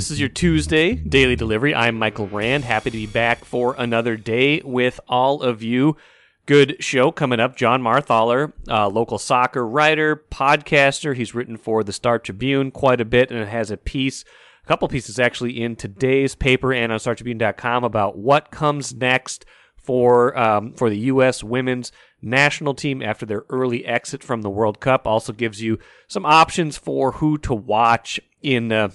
This is your Tuesday daily delivery. I'm Michael Rand. Happy to be back for another day with all of you. Good show coming up. Jon Marthaler, uh, local soccer writer, podcaster. He's written for the Star Tribune quite a bit and has a piece, a couple pieces actually, in today's paper and on StarTribune.com about what comes next for um, for the U.S. women's national team after their early exit from the World Cup. Also gives you some options for who to watch in. Uh,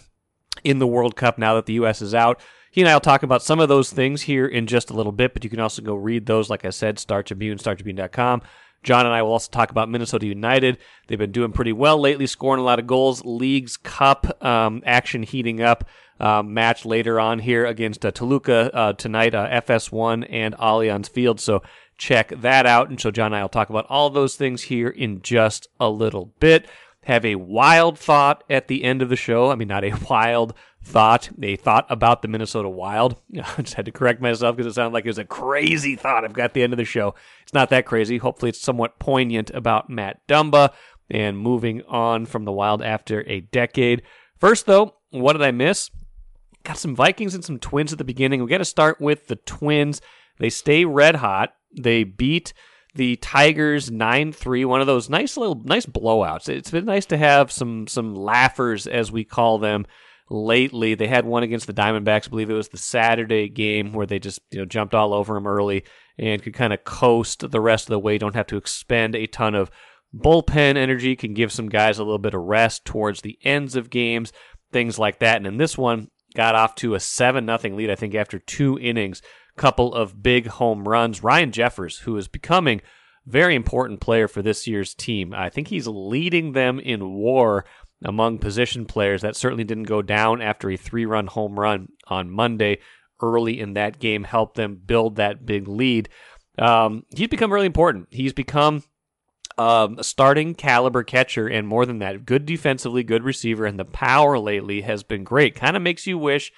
in the World Cup now that the U.S. is out. He and I will talk about some of those things here in just a little bit, but you can also go read those, like I said, Star Tribune, StarTribune.com. Jon and I will also talk about Minnesota United. They've been doing pretty well lately, scoring a lot of goals. Leagues Cup um, action heating up. Um, match later on here against uh, Toluca uh, tonight, uh, FS1 and Allianz Field. So check that out. And so Jon and I will talk about all those things here in just a little bit have a wild thought at the end of the show. I mean, not a wild thought, a thought about the Minnesota Wild. I just had to correct myself because it sounded like it was a crazy thought I've got the end of the show. It's not that crazy. Hopefully, it's somewhat poignant about Matt Dumba and moving on from the Wild after a decade. First, though, what did I miss? Got some Vikings and some Twins at the beginning. We got to start with the Twins. They stay red hot. They beat the Tigers 9-3, one of those nice little nice blowouts. It's been nice to have some some laughers as we call them lately. They had one against the Diamondbacks, I believe it was the Saturday game where they just, you know, jumped all over them early and could kind of coast the rest of the way, don't have to expend a ton of bullpen energy, can give some guys a little bit of rest towards the ends of games, things like that. And in this one, got off to a 7 nothing lead I think after 2 innings couple of big home runs. Ryan Jeffers, who is becoming very important player for this year's team. I think he's leading them in WAR among position players. That certainly didn't go down after a three-run home run on Monday early in that game helped them build that big lead. Um, he's become really important. He's become um, a starting caliber catcher, and more than that, good defensively, good receiver, and the power lately has been great. Kind of makes you wish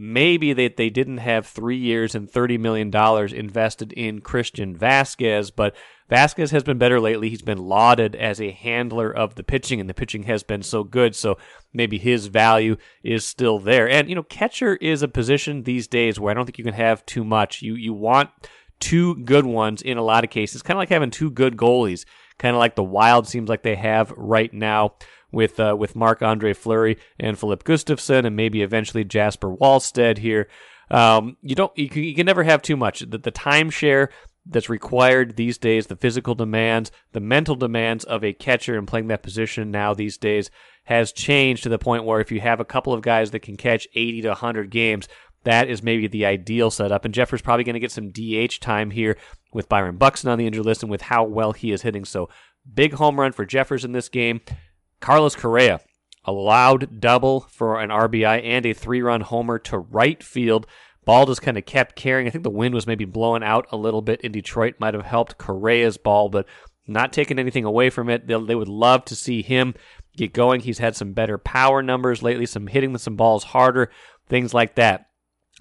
maybe that they, didn't have three years and $30 million invested in Christian Vázquez, but Vázquez has been better lately. He's been lauded as a handler of the pitching, and the pitching has been so good, so maybe his value is still there. And, you know, catcher is a position these days where I don't think you can have too much. You, you want two good ones in a lot of cases, kind of like having two good goalies, kind of like the Wild seems like they have right now with uh, with Marc Andre Fleury and Filip Gustavsson, and maybe eventually Jesper Wallstedt here. Um, you don't you can, you can never have too much. The, the timeshare that's required these days, the physical demands, the mental demands of a catcher and playing that position now these days has changed to the point where if you have a couple of guys that can catch 80 to 100 games, that is maybe the ideal setup. And Jeffers probably going to get some DH time here with Byron Buxton on the injured list and with how well he is hitting. So big home run for Jeffers in this game. Carlos Correa, allowed double for an RBI and a three run homer to right field. Ball just kind of kept carrying. I think the wind was maybe blowing out a little bit in Detroit, might have helped Correa's ball, but not taking anything away from it. They'll, they would love to see him get going. He's had some better power numbers lately, some hitting with some balls harder, things like that.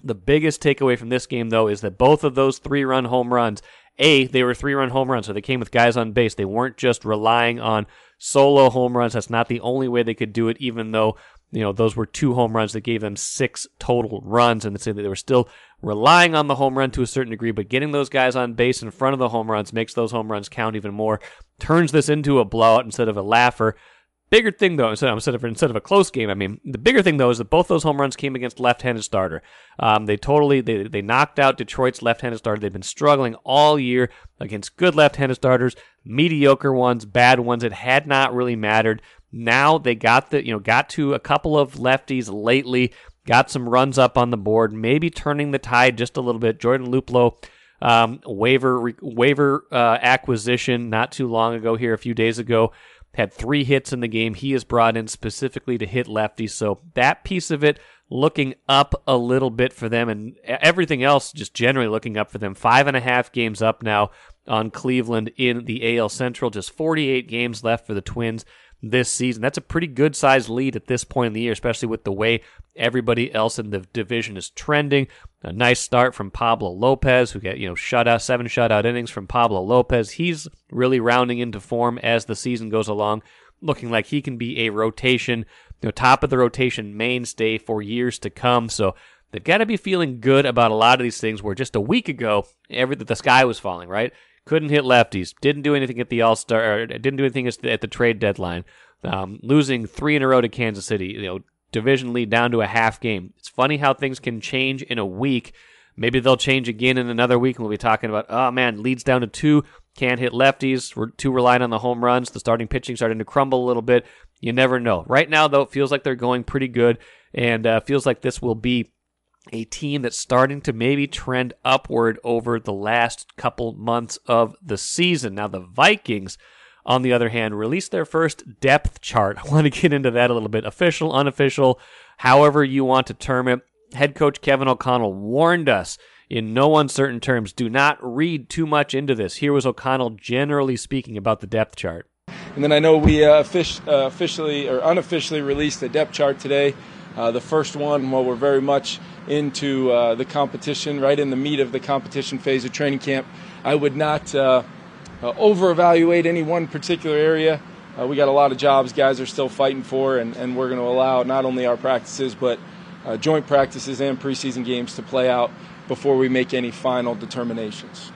The biggest takeaway from this game, though, is that both of those three run home runs, A, they were three run home runs, so they came with guys on base. They weren't just relying on solo home runs. That's not the only way they could do it, even though you know those were two home runs that gave them six total runs, and it's saying they were still relying on the home run to a certain degree. But getting those guys on base in front of the home runs makes those home runs count even more. Turns this into a blowout instead of a laugher. Bigger thing though, instead of instead of a close game, I mean the bigger thing though is that both those home runs came against left-handed starter. Um, they totally they they knocked out Detroit's left-handed starter. They've been struggling all year against good left-handed starters, mediocre ones, bad ones. It had not really mattered. Now they got the you know got to a couple of lefties lately, got some runs up on the board, maybe turning the tide just a little bit. Jordan Luplow. Um, waiver waiver uh, acquisition not too long ago here, a few days ago had three hits in the game. He is brought in specifically to hit lefties. So that piece of it looking up a little bit for them, and everything else just generally looking up for them. Five and a half games up now on Cleveland in the AL Central. Just 48 games left for the Twins this season. That's a pretty good sized lead at this point in the year, especially with the way everybody else in the division is trending. A nice start from Pablo Lopez, who got, you know, shutout, seven shutout innings from Pablo Lopez. He's really rounding into form as the season goes along, looking like he can be a rotation you know, top of the rotation mainstay for years to come. So they've got to be feeling good about a lot of these things where just a week ago, every, the sky was falling, right? Couldn't hit lefties, didn't do anything at the All Star, didn't do anything at the trade deadline, um, losing three in a row to Kansas City, you know, division lead down to a half game. It's funny how things can change in a week. Maybe they'll change again in another week, and we'll be talking about, oh man, leads down to two, can't hit lefties, we're too reliant on the home runs, the starting pitching starting to crumble a little bit. You never know. Right now, though, it feels like they're going pretty good, and uh, feels like this will be a team that's starting to maybe trend upward over the last couple months of the season. Now, the Vikings, on the other hand, released their first depth chart. I want to get into that a little bit. Official, unofficial, however you want to term it. Head coach Kevin O'Connell warned us in no uncertain terms do not read too much into this. Here was O'Connell generally speaking about the depth chart. And then I know we uh, uh, officially or unofficially released the depth chart today. Uh, the first one, well, we're very much into uh, the competition, right in the meat of the competition phase of training camp. I would not uh, uh, over evaluate any one particular area. Uh, we got a lot of jobs guys are still fighting for, and, and we're going to allow not only our practices, but joint practices and preseason games to play out before we make any final determinations.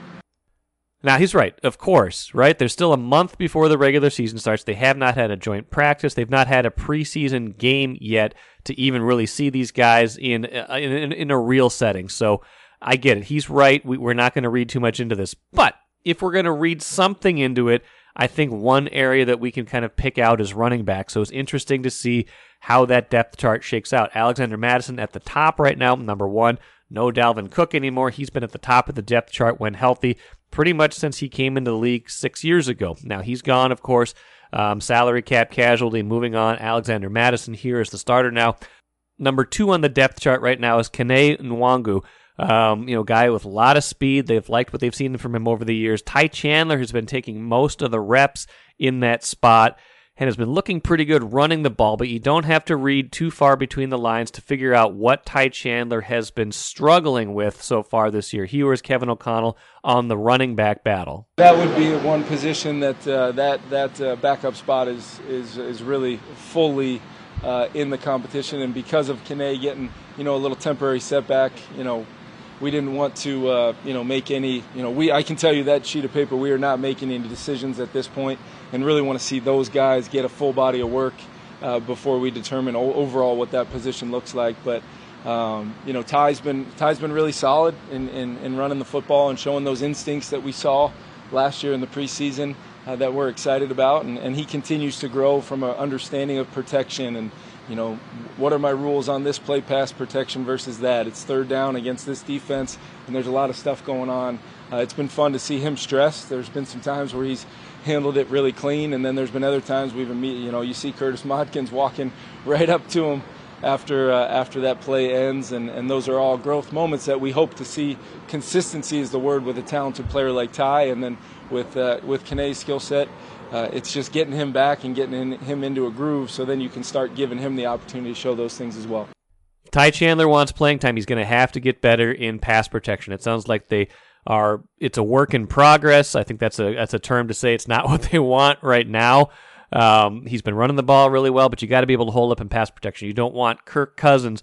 Now he's right, of course, right? There's still a month before the regular season starts. They have not had a joint practice. They've not had a preseason game yet to even really see these guys in uh, in, in a real setting. So I get it. He's right. We, we're not going to read too much into this, but if we're going to read something into it, I think one area that we can kind of pick out is running back. So it's interesting to see how that depth chart shakes out. Alexander Mattison at the top right now, number one. No Dalvin Cook anymore. He's been at the top of the depth chart when healthy pretty much since he came into the league six years ago. Now, he's gone, of course. Um, salary cap casualty, moving on. Alexander Mattison here is the starter now. Number two on the depth chart right now is Kene Nwangwu. Um, you know, guy with a lot of speed. They've liked what they've seen from him over the years. Ty Chandler has been taking most of the reps in that spot and has been looking pretty good running the ball, but you don't have to read too far between the lines to figure out what Ty Chandler has been struggling with so far this year. He was Kevin O'Connell on the running back battle. That would be one position that uh, that that uh, backup spot is is is really fully uh, in the competition, and because of Kene getting you know a little temporary setback, you know we didn't want to, uh, you know, make any, you know, we I can tell you that sheet of paper, we are not making any decisions at this point, and really want to see those guys get a full body of work uh, before we determine overall what that position looks like. But um, you know, Ty's been Ty's been really solid in, in, in, running the football and showing those instincts that we saw last year in the preseason uh, that we're excited about, and, and he continues to grow from an understanding of protection and you know, what are my rules on this play pass protection versus that? It's third down against this defense, and there's a lot of stuff going on. Uh, it's been fun to see him stress. There's been some times where he's handled it really clean, and then there's been other times we've you know, you see Curtis Modkins walking right up to him after uh, after that play ends, and, and those are all growth moments that we hope to see. Consistency is the word with a talented player like Ty, and then with uh, with Kene's skill set uh, it's just getting him back and getting in, him into a groove so then you can start giving him the opportunity to show those things as well. Ty Chandler wants playing time. He's going to have to get better in pass protection. It sounds like they are. It's a work in progress. I think that's a that's a term to say it's not what they want right now. Um, he's been running the ball really well, but you got to be able to hold up in pass protection. You don't want Kirk Cousins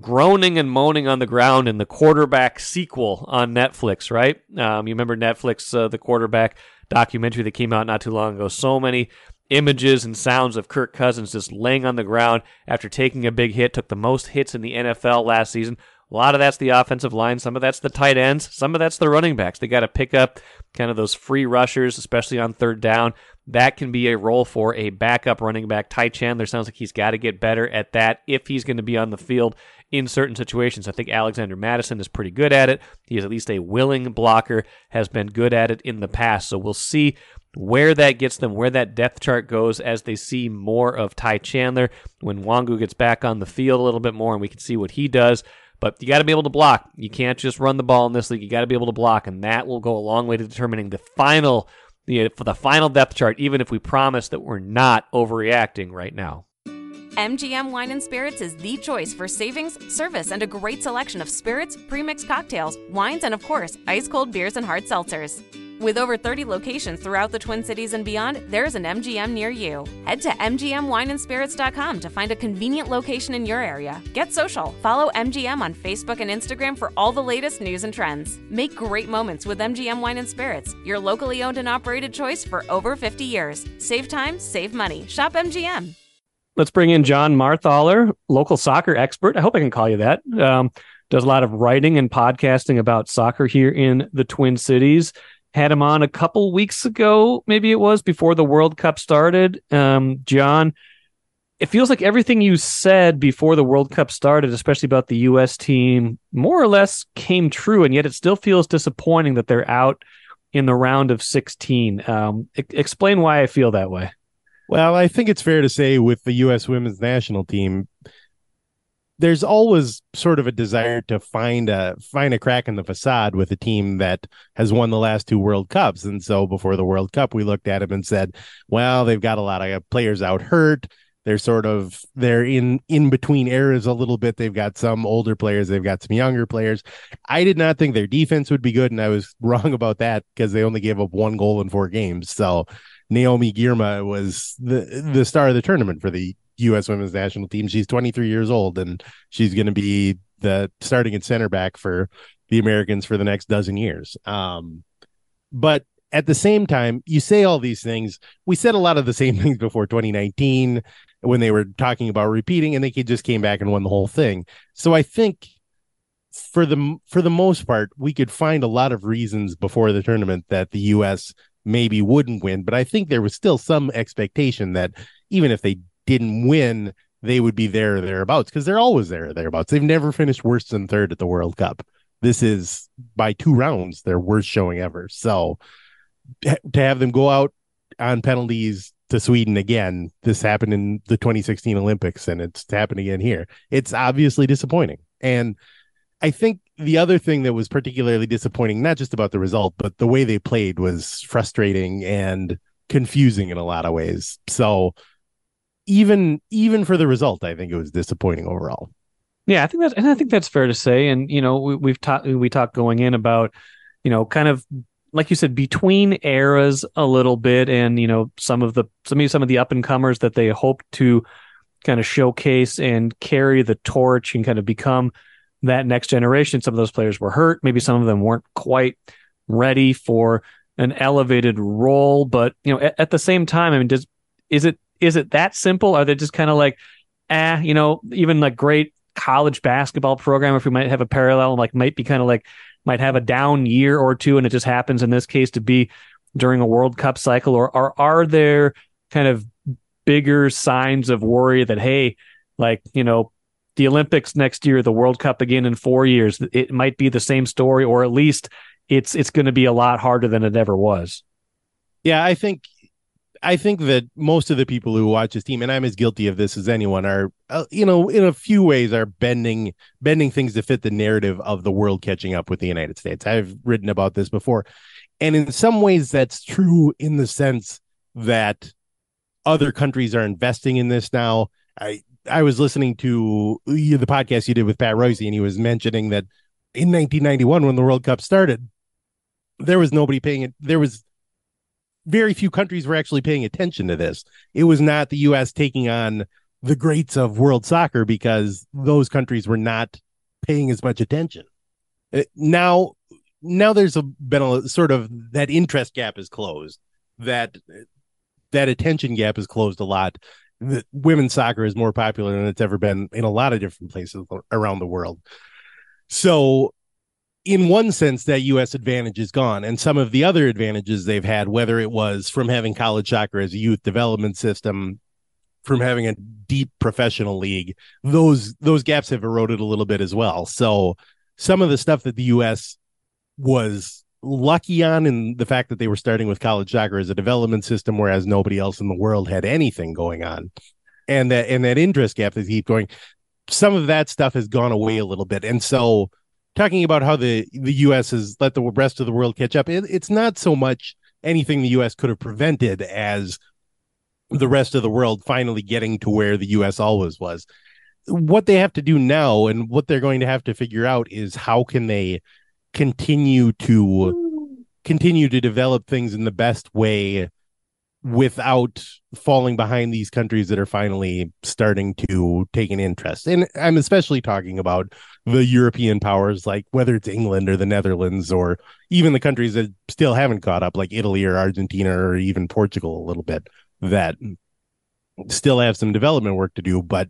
groaning and moaning on the ground in the quarterback sequel on Netflix, right? Um, you remember Netflix, uh, the quarterback documentary that came out not too long ago. So many images and sounds of Kirk Cousins just laying on the ground after taking a big hit, took the most hits in the NFL last season. A lot of that's the offensive line, some of that's the tight ends, some of that's the running backs. They got to pick up kind of those free rushers, especially on third down. That can be a role for a backup running back. Ty Chandler sounds like he's got to get better at that if he's going to be on the field in certain situations. I think Alexander Mattison is pretty good at it. He is at least a willing blocker, has been good at it in the past. So we'll see where that gets them, where that depth chart goes as they see more of Ty Chandler when Wangu gets back on the field a little bit more and we can see what he does. But you got to be able to block. You can't just run the ball in this league. You got to be able to block, and that will go a long way to determining the final, for the final depth chart. Even if we promise that we're not overreacting right now. MGM Wine and Spirits is the choice for savings, service, and a great selection of spirits, premixed cocktails, wines, and of course, ice cold beers and hard seltzers. With over 30 locations throughout the Twin Cities and beyond, there's an MGM near you. Head to MGMWineandSpirits.com to find a convenient location in your area. Get social. Follow MGM on Facebook and Instagram for all the latest news and trends. Make great moments with MGM Wine and Spirits, your locally owned and operated choice for over 50 years. Save time, save money. Shop MGM. Let's bring in Jon Marthaler, local soccer expert. I hope I can call you that. Um, does a lot of writing and podcasting about soccer here in the Twin Cities had him on a couple weeks ago, maybe it was before the World Cup started. Um, Jon, it feels like everything you said before the World Cup started, especially about the U.S. team, more or less came true, and yet it still feels disappointing that they're out in the round of 16. Um, explain why I feel that way. Well, I think it's fair to say with the U.S. women's national team, there's always sort of a desire to find a find a crack in the facade with a team that has won the last two World Cups. And so before the World Cup, we looked at them and said, well, they've got a lot of players out hurt. They're sort of they're in in between eras a little bit. They've got some older players, they've got some younger players. I did not think their defense would be good, and I was wrong about that because they only gave up one goal in four games. So Naomi Girma was the the star of the tournament for the U.S. women's national team. She's 23 years old, and she's going to be the starting at center back for the Americans for the next dozen years. Um, but at the same time, you say all these things. We said a lot of the same things before 2019 when they were talking about repeating, and they just came back and won the whole thing. So I think for the for the most part, we could find a lot of reasons before the tournament that the U.S. maybe wouldn't win, but I think there was still some expectation that even if they didn't win, they would be there or thereabouts because they're always there or thereabouts. They've never finished worse than third at the World Cup. This is by two rounds their worst showing ever. So to have them go out on penalties to Sweden again, this happened in the 2016 Olympics and it's happened again here. It's obviously disappointing. And I think the other thing that was particularly disappointing, not just about the result, but the way they played was frustrating and confusing in a lot of ways. So even even for the result, I think it was disappointing overall. Yeah, I think that's and I think that's fair to say. And you know, we, we've talked we talked going in about you know kind of like you said between eras a little bit, and you know some of the some of some of the up and comers that they hope to kind of showcase and carry the torch and kind of become that next generation. Some of those players were hurt. Maybe some of them weren't quite ready for an elevated role. But you know, at, at the same time, I mean, does is it is it that simple? Are they just kind of like, ah, eh, you know, even like great college basketball program, if we might have a parallel, like might be kind of like might have a down year or two, and it just happens in this case to be during a World Cup cycle, or are are there kind of bigger signs of worry that hey, like you know, the Olympics next year, the World Cup again in four years, it might be the same story, or at least it's it's going to be a lot harder than it ever was. Yeah, I think I think that most of the people who watch this team, and I'm as guilty of this as anyone, are uh, you know in a few ways are bending bending things to fit the narrative of the world catching up with the United States. I've written about this before, and in some ways that's true in the sense that other countries are investing in this now. I I was listening to the podcast you did with Pat Royce, and he was mentioning that in 1991 when the World Cup started, there was nobody paying it. There was very few countries were actually paying attention to this. It was not the U.S. taking on the greats of world soccer because those countries were not paying as much attention. Uh, now, now there's a, been a sort of that interest gap is closed. That that attention gap is closed a lot. The, women's soccer is more popular than it's ever been in a lot of different places around the world. So in one sense, that U.S. advantage is gone, and some of the other advantages they've had, whether it was from having college soccer as a youth development system, from having a deep professional league, those those gaps have eroded a little bit as well. So some of the stuff that the U.S. was lucky on, in the fact that they were starting with college soccer as a development system, whereas nobody else in the world had anything going on, and that and that interest gap that keep going, some of that stuff has gone away a little bit, and so talking about how the the U.S. has let the rest of the world catch up. It, it's not so much anything the U.S. could have prevented as the rest of the world finally getting to where the U.S. always was. What they have to do now, and what they're going to have to figure out, is how can they continue to continue to develop things in the best way without falling behind these countries that are finally starting to take an interest. And I'm especially talking about the European powers, like whether it's England or the Netherlands or even the countries that still haven't caught up, like Italy or Argentina or even Portugal a little bit, that still have some development work to do. But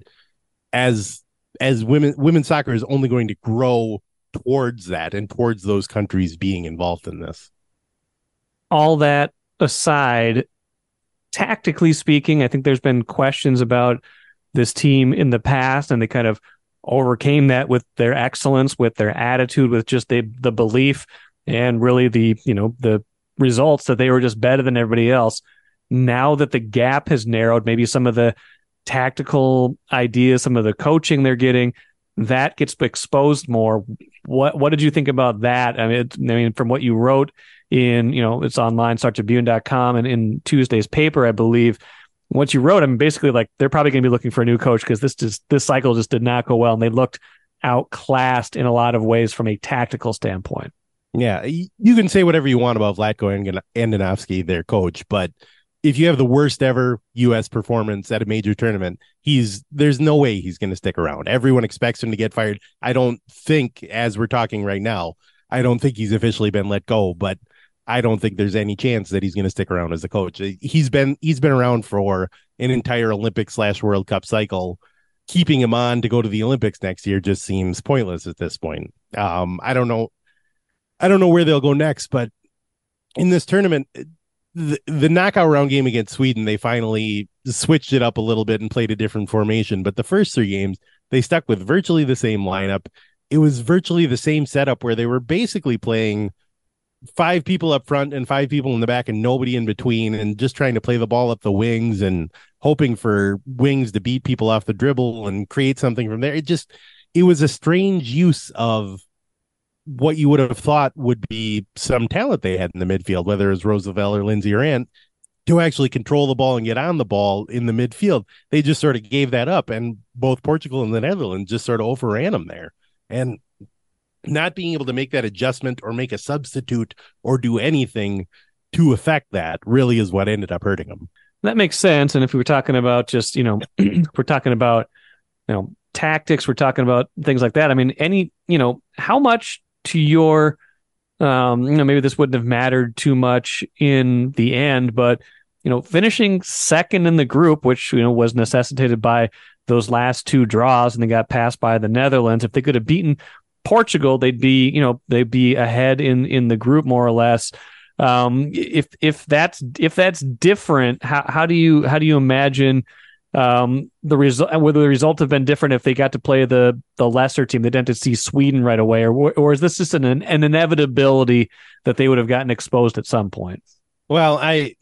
as as women women's soccer is only going to grow towards that and towards those countries being involved in this. All that aside, tactically speaking, I think there's been questions about this team in the past, and they kind of overcame that with their excellence, with their attitude, with just the the belief, and really the you know the results that they were just better than everybody else. Now that the gap has narrowed, maybe some of the tactical ideas, some of the coaching they're getting, that gets exposed more. What what did you think about that? I mean, it, I mean, from what you wrote in, you know, it's online, startribune.com and in Tuesday's paper, I believe. Once you wrote, I mean, basically, like they're probably going to be looking for a new coach because this just this cycle just did not go well, and they looked outclassed in a lot of ways from a tactical standpoint. Yeah, you can say whatever you want about Vlatko and Andonovski, their coach, but if you have the worst ever U.S. performance at a major tournament, he's there's no way he's going to stick around. Everyone expects him to get fired. I don't think, as we're talking right now, I don't think he's officially been let go, but I don't think there's any chance that he's going to stick around as a coach. He's been he's been around for an entire Olympic slash World Cup cycle. Keeping him on to go to the Olympics next year just seems pointless at this point. Um, I don't know, I don't know where they'll go next, but in this tournament, the, the knockout round game against Sweden, they finally switched it up a little bit and played a different formation. But the first three games, they stuck with virtually the same lineup. It was virtually the same setup where they were basically playing five people up front and five people in the back and nobody in between and just trying to play the ball up the wings and hoping for wings to beat people off the dribble and create something from there. It just it was a strange use of what you would have thought would be some talent they had in the midfield, whether it was Rose Lavelle or Lindsey or Ant, to actually control the ball and get on the ball in the midfield. They just sort of gave that up, and both Portugal and the Netherlands just sort of overran them there. And not being able to make that adjustment or make a substitute or do anything to affect that really is what ended up hurting them. That makes sense. And if we were talking about just, you know, we're talking about, you know, tactics, we're talking about things like that. I mean, any, you know, how much to your, um, you know, maybe this wouldn't have mattered too much in the end, but, you know, finishing second in the group, which, you know, was necessitated by those last two draws and they got passed by the Netherlands. If they could have beaten Portugal, they'd be, you know, they'd be ahead in in the group more or less. Um, if if that's if that's different, how how do you how do you imagine um, the result? Would the result have been different if they got to play the the lesser team? They didn't have to see Sweden right away, or or is this just an an inevitability that they would have gotten exposed at some point? Well, I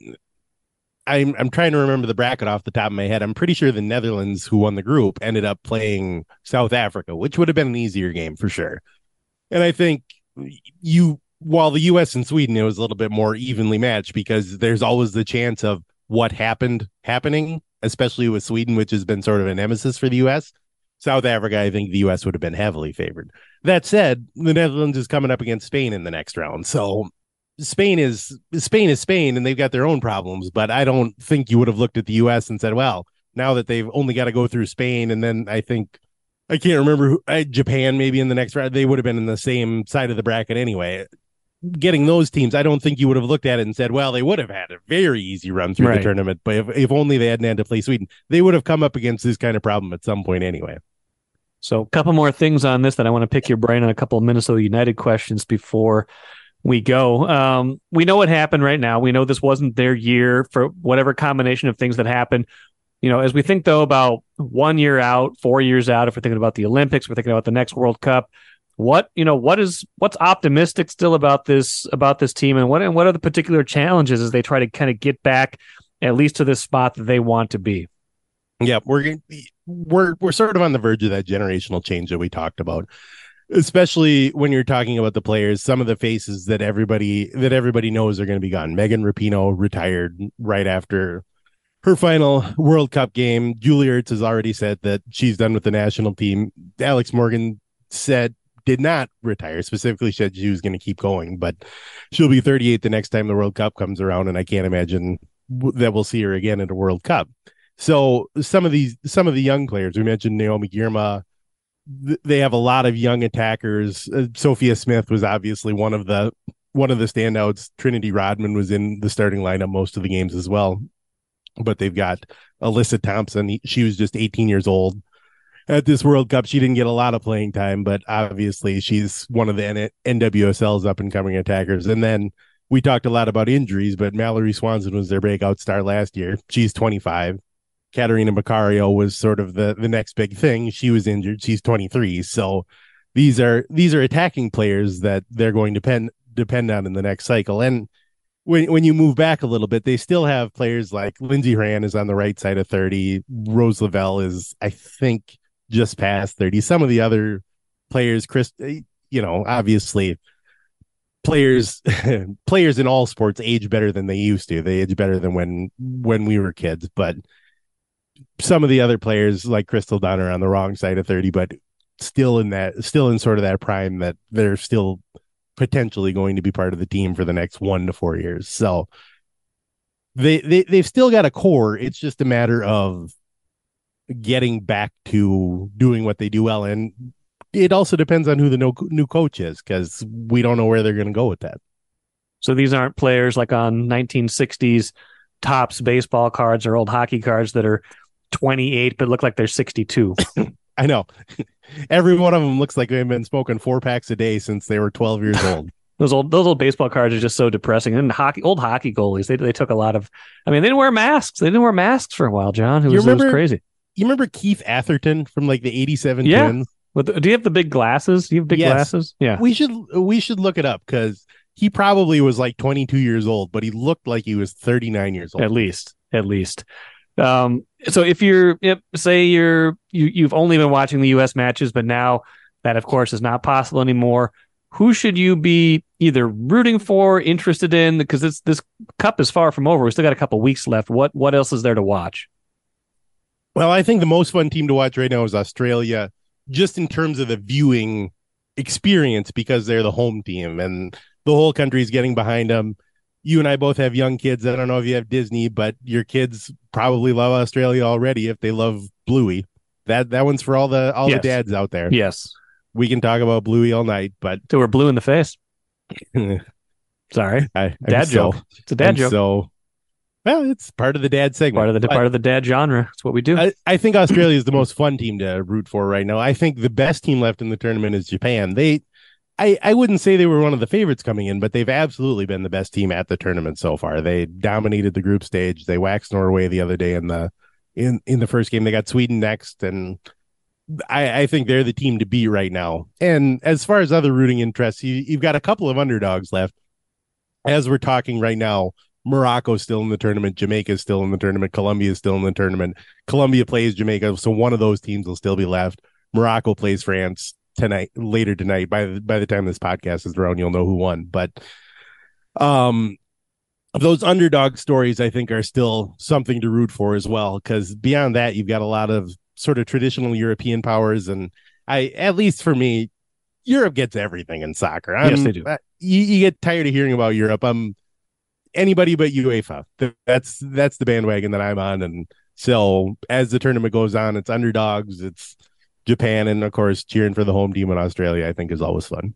I'm I'm trying to remember the bracket off the top of my head. I'm pretty sure the Netherlands, who won the group, ended up playing South Africa, which would have been an easier game for sure. And I think you, while the U.S. and Sweden, it was a little bit more evenly matched because there's always the chance of what happened happening, especially with Sweden, which has been sort of a nemesis for the U.S. South Africa, I think the U.S. would have been heavily favored. That said, the Netherlands is coming up against Spain in the next round, so Spain is Spain is Spain and they've got their own problems, but I don't think you would have looked at the US and said, well, now that they've only got to go through Spain and then I think I can't remember who, uh, Japan maybe in the next round they would have been in the same side of the bracket anyway. Getting those teams, I don't think you would have looked at it and said, well, they would have had a very easy run through right. the tournament, but if, if only they hadn't had to play Sweden, they would have come up against this kind of problem at some point anyway. So, a couple more things on this that I want to pick your brain on a couple of Minnesota United questions before we go. Um, we know what happened right now. We know this wasn't their year for whatever combination of things that happened. You know, as we think though about one year out, four years out, if we're thinking about the Olympics, we're thinking about the next World Cup. What you know, what is what's optimistic still about this about this team, and what and what are the particular challenges as they try to kind of get back at least to this spot that they want to be? Yeah, we're we're we're sort of on the verge of that generational change that we talked about especially when you're talking about the players some of the faces that everybody that everybody knows are going to be gone megan rapinoe retired right after her final world cup game julie ertz has already said that she's done with the national team alex morgan said did not retire. Specifically, said she was going to keep going, but she'll be 38 the next time the World Cup comes around, and I can't imagine that we'll see her again at a World Cup. So some of these, some of the young players we mentioned, Naomi Girma, they have a lot of young attackers. Uh, Sophia Smith was obviously one of the one of the standouts. Trinity Rodman was in the starting lineup most of the games as well. But they've got Alyssa Thompson. She was just 18 years old at this World Cup. She didn't get a lot of playing time, but obviously she's one of the N- NWSL's up and coming attackers. And then we talked a lot about injuries, but Mallory Swanson was their breakout star last year. She's 25. Catarina Macario was sort of the the next big thing. She was injured. She's 23. So these are these are attacking players that they're going to depend depend on in the next cycle. And when when you move back a little bit, they still have players like Lindsey Horan is on the right side of 30. Rose Lavelle is, I think, just past 30. Some of the other players, Chris, eh, you know, obviously players players in all sports age better than they used to. They age better than when when we were kids, but some of the other players like Crystal Dunn are on the wrong side of 30, but still in that still in sort of that prime that they're still potentially going to be part of the team for the next one to four years. So they, they they've still got a core. It's just a matter of getting back to doing what they do well. And it also depends on who the no, new coach is because we don't know where they're going to go with that. So these aren't players like on 1960s Topps baseball cards or old hockey cards that are 28 but look like they're 62. I know. Every one of them looks like they've been smoking four packs a day since they were 12 years old. those old those old baseball cards are just so depressing. And hockey old hockey goalies, they they took a lot of I mean, they didn't wear masks. They didn't wear masks for a while, Jon. It was, remember, it was crazy you remember Keith Atherton from like the 87 yeah. Twins? With, do you have the big glasses? Do you have big yes. glasses? Yeah. We should we should look it up because he probably was like 22 years old, but he looked like he was 39 years old. At least. At least. Um, so if you're if, say you're you you've only been watching the US matches, but now that of course is not possible anymore. Who should you be either rooting for, interested in? Because this this cup is far from over. We still got a couple weeks left. What what else is there to watch? Well, I think the most fun team to watch right now is Australia, just in terms of the viewing experience because they're the home team and the whole country is getting behind them. You and I both have young kids. I don't know if you have Disney, but your kids probably love Australia already if they love Bluey. That that one's for all the all yes. the dads out there. Yes. We can talk about Bluey all night, but so we're blue in the face. Sorry. I, dad joke. It's a dad I'm joke. So well, it's part of the dad segment. Part of the part of the dad genre. It's what we do. I, I think Australia is the most fun team to root for right now. I think the best team left in the tournament is Japan. They I, I wouldn't say they were one of the favorites coming in, but they've absolutely been the best team at the tournament so far. They dominated the group stage. They waxed Norway the other day in the in in the first game. They got Sweden next, and I, I think they're the team to beat right now. And as far as other rooting interests, you, you've got a couple of underdogs left. As we're talking right now, Morocco's still in the tournament. Jamaica's still in the tournament. Colombia's still in the tournament. Colombia plays Jamaica, so one of those teams will still be left. Morocco plays France tonight, later tonight. By the, by the time this podcast is around, you'll know who won. But um, those underdog stories, I think, are still something to root for as well. Because beyond that, you've got a lot of sort of traditional European powers, and I, at least for me, Europe gets everything in soccer. I'm, yes, they do. You, you get tired of hearing about Europe. I'm anybody but UEFA. That's that's the bandwagon that I'm on. And so as the tournament goes on, it's underdogs, it's Japan, and of course cheering for the home team in Australia. I think is always fun.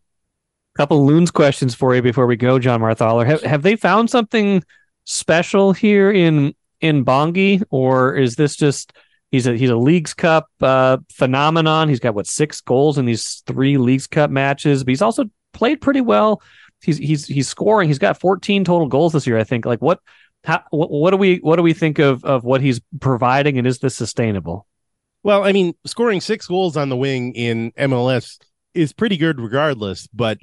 Couple loons questions for you before we go, Jon Marthaler. Have have they found something special here in in Bongi, or is this just he's a he's a Leagues Cup uh, phenomenon? He's got what six goals in these three Leagues Cup matches, but he's also played pretty well he's he's he's scoring. He's got 14 total goals this year. I think. Like what? How, what, what do we what do we think of of what he's providing, and is this sustainable? Well, I mean, scoring six goals on the wing in MLS is pretty good, regardless. But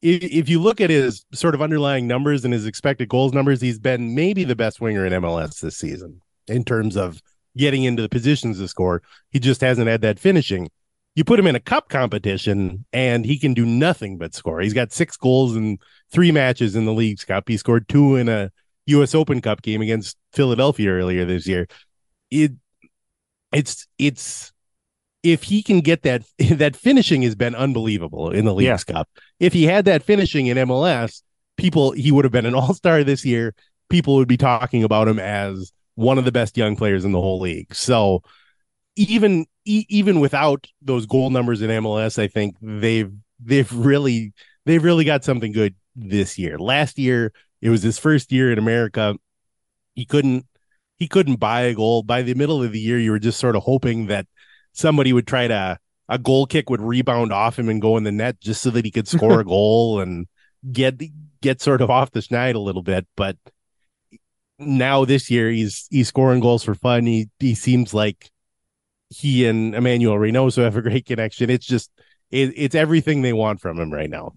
if, you look at his sort of underlying numbers and his expected goals numbers, he's been maybe the best winger in MLS this season in terms of getting into the positions to score. He just hasn't had that finishing you put him in a cup competition and he can do nothing but score. He's got six goals in three matches in the Leagues Cup. He scored two in a US Open Cup game against Philadelphia earlier this year. It it's it's if he can get that that finishing has been unbelievable in the League's Cup. If he had that finishing in MLS, people he would have been an all-star this year. People would be talking about him as one of the best young players in the whole league. So even e- even without those goal numbers in MLS, I think they've they've really they've really got something good this year. Last year, it was his first year in America. He couldn't he couldn't buy a goal. By the middle of the year, you were just sort of hoping that somebody would try to a goal kick would rebound off him and go in the net just so that he could score a goal and get get sort of off the schneid a little bit. But now this year he's he's scoring goals for fun. He he seems like he and Emmanuel Reynoso have a great connection. It's just it, it's everything they want from him right now.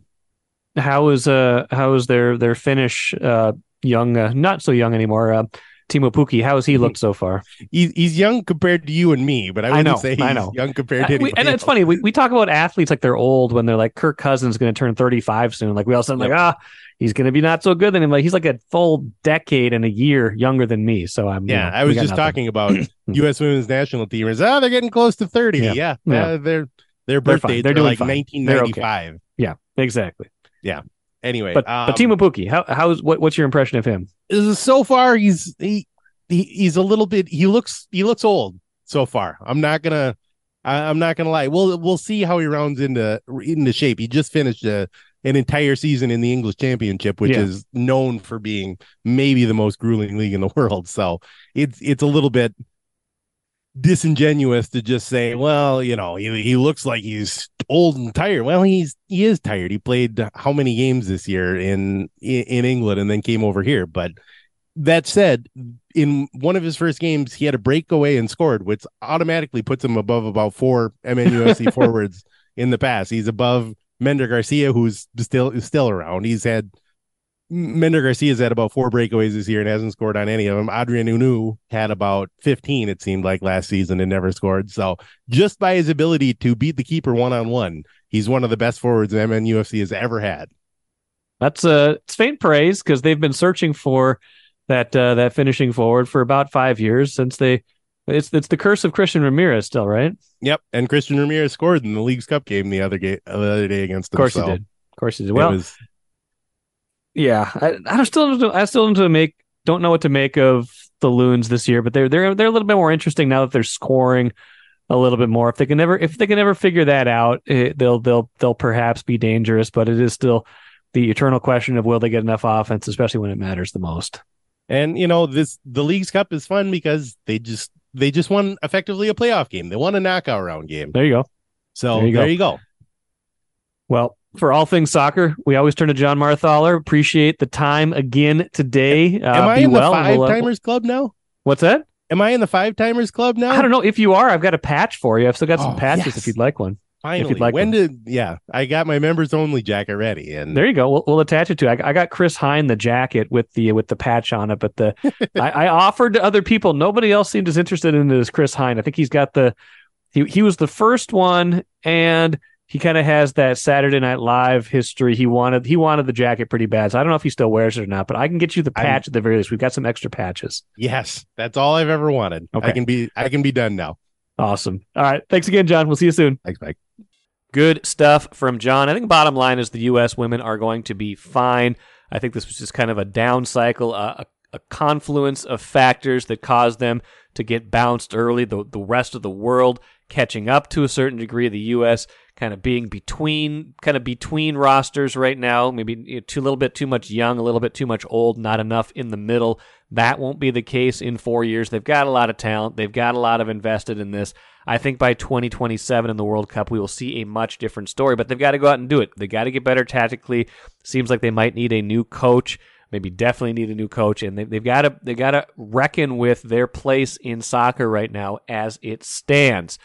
How is uh how is their their Finnish uh young uh, not so young anymore uh Teemu Pukki, how has he looked so far? He's he's young compared to you and me, but I wouldn't I know, say he's I know. young compared to anybody. And it's funny, we, we talk about athletes like they're old when they're like Kirk Cousins going to turn 35 soon. Like we all said, yep. like, ah, he's going to be not so good than him. Like he's like a full decade and a year younger than me. So I'm yeah. You know, I was just nothing. talking about U.S. women's national team. Is oh they're getting close to thirty. Yeah, yeah. yeah. Uh, their their birthdays they're, they're like nineteen ninety five. Yeah, exactly. Yeah. Anyway, but um, but Teemu Pukki, how how's what, what's your impression of him? So far, he's he, he he's a little bit. He looks he looks old so far. I'm not gonna. I, am not gonna lie. We'll we'll see how he rounds into into shape. He just finished a an entire season in the English Championship, which yeah. is known for being maybe the most grueling league in the world. So it's it's a little bit disingenuous to just say, well, you know, he, he looks like he's old and tired. Well, he's he is tired. He played how many games this year in in England and then came over here. But that said, in one of his first games, he had a breakaway and scored, which automatically puts him above about four MNUFC forwards in the past. He's above Mender Garcia, who's still still around. He's had Mender Garcia's had about four breakaways this year and hasn't scored on any of them. Adrien Hunou had about 15, it seemed like last season and never scored. So just by his ability to beat the keeper one on one, he's one of the best forwards MNUFC has ever had. That's uh it's faint praise because they've been searching for that uh, that finishing forward for about five years since they it's it's the curse of Christian Ramirez still, right? Yep. And Christian Ramirez scored in the League's Cup game the other game the other day against them. Of course so he did. Of course he did. Well, was... yeah, I, I still I still don't make don't know what to make of the Loons this year, but they're they're they're a little bit more interesting now that they're scoring a little bit more. If they can never if they can never figure that out, it, they'll they'll they'll perhaps be dangerous. But it is still the eternal question of will they get enough offense, especially when it matters the most. And you know this the League's Cup is fun because they just they just won effectively a playoff game. They won a knockout round game. There you go. So there you, there you go. Well, for all things soccer, we always turn to Jon Marthaler. Appreciate the time again today. Uh, Am I in well. the five we'll, timers club now? What's that? Am I in the five timers club now? I don't know. If you are, I've got a patch for you. I've still got some oh, patches yes. if you'd like one. Finally, like when did yeah? I got my members only jacket ready, and there you go. We'll, we'll attach it to. I, I, got Chris Hine the jacket with the with the patch on it, but the I, I, offered to other people. Nobody else seemed as interested in it as Chris Hine. I think he's got the he he was the first one, and he kind of has that Saturday Night Live history. He wanted he wanted the jacket pretty bad. So I don't know if he still wears it or not, but I can get you the patch I'm, at the very least. We've got some extra patches. Yes, that's all I've ever wanted. Okay. I can be I can be done now. Awesome. All right. Thanks again, Jon. We'll see you soon. Thanks, Mike. Good stuff from Jon. I think bottom line is the U.S. women are going to be fine. I think this was just kind of a down cycle, uh, a, a confluence of factors that caused them to get bounced early. The, the rest of the world catching up to a certain degree. The U.S. kind of being between, kind of between rosters right now. Maybe too, little bit too much young, a little bit too much old, not enough in the middle. That won't be the case in four years. They've got a lot of talent. They've got a lot of invested in this. I think by 2027 in the World Cup, we will see a much different story, but they've got to go out and do it. They got to get better tactically. Seems like they might need a new coach, maybe definitely need a new coach, and they, have got to, they got to reckon with their place in soccer right now as it stands.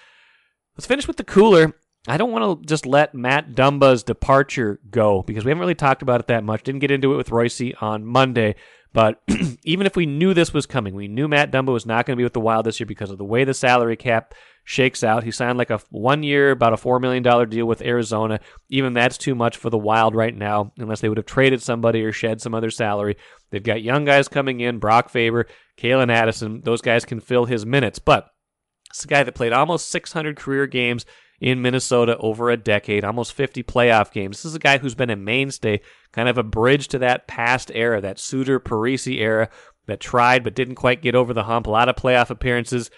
Let's finish with the cooler. I don't want to just let Matt Dumba's departure go because we haven't really talked about it that much. Didn't get into it with Royce on Monday. But even if we knew this was coming, we knew Matt Dumba was not going to be with the Wild this year because of the way the salary cap shakes out. He signed like a one year, about a $4 million deal with Arizona. Even that's too much for the Wild right now, unless they would have traded somebody or shed some other salary. They've got young guys coming in Brock Faber, Calen Addison. Those guys can fill his minutes. But It's a guy that played almost 600 career games in Minnesota over a decade, almost 50 playoff games. This is a guy who's been a mainstay, kind of a bridge to that past era, that Suter Parise era that tried but didn't quite get over the hump. A lot of playoff appearances,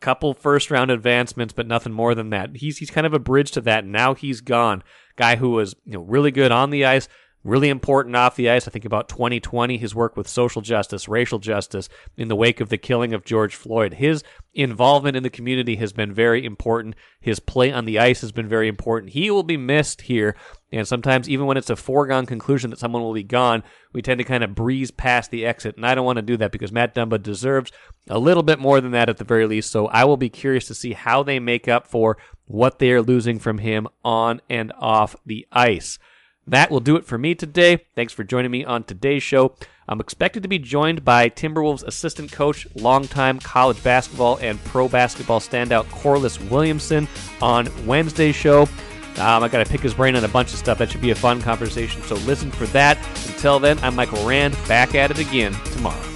couple first round advancements, but nothing more than that. He's he's kind of a bridge to that. Now he's gone. Guy who was you know really good on the ice, really important off the ice. I think about 2020, his work with social justice, racial justice in the wake of the killing of George Floyd. His involvement in the community has been very important. His play on the ice has been very important. He will be missed here. And sometimes, even when it's a foregone conclusion that someone will be gone, we tend to kind of breeze past the exit. And I don't want to do that because Matt Dumba deserves a little bit more than that at the very least. So I will be curious to see how they make up for what they are losing from him on and off the ice. That will do it for me today. Thanks for joining me on today's show. I'm expected to be joined by Timberwolves assistant coach, longtime college basketball and pro basketball standout Corliss Williamson on Wednesday's show. Um, I got to pick his brain on a bunch of stuff. That should be a fun conversation. So listen for that. Until then, I'm Michael Rand, back at it again tomorrow.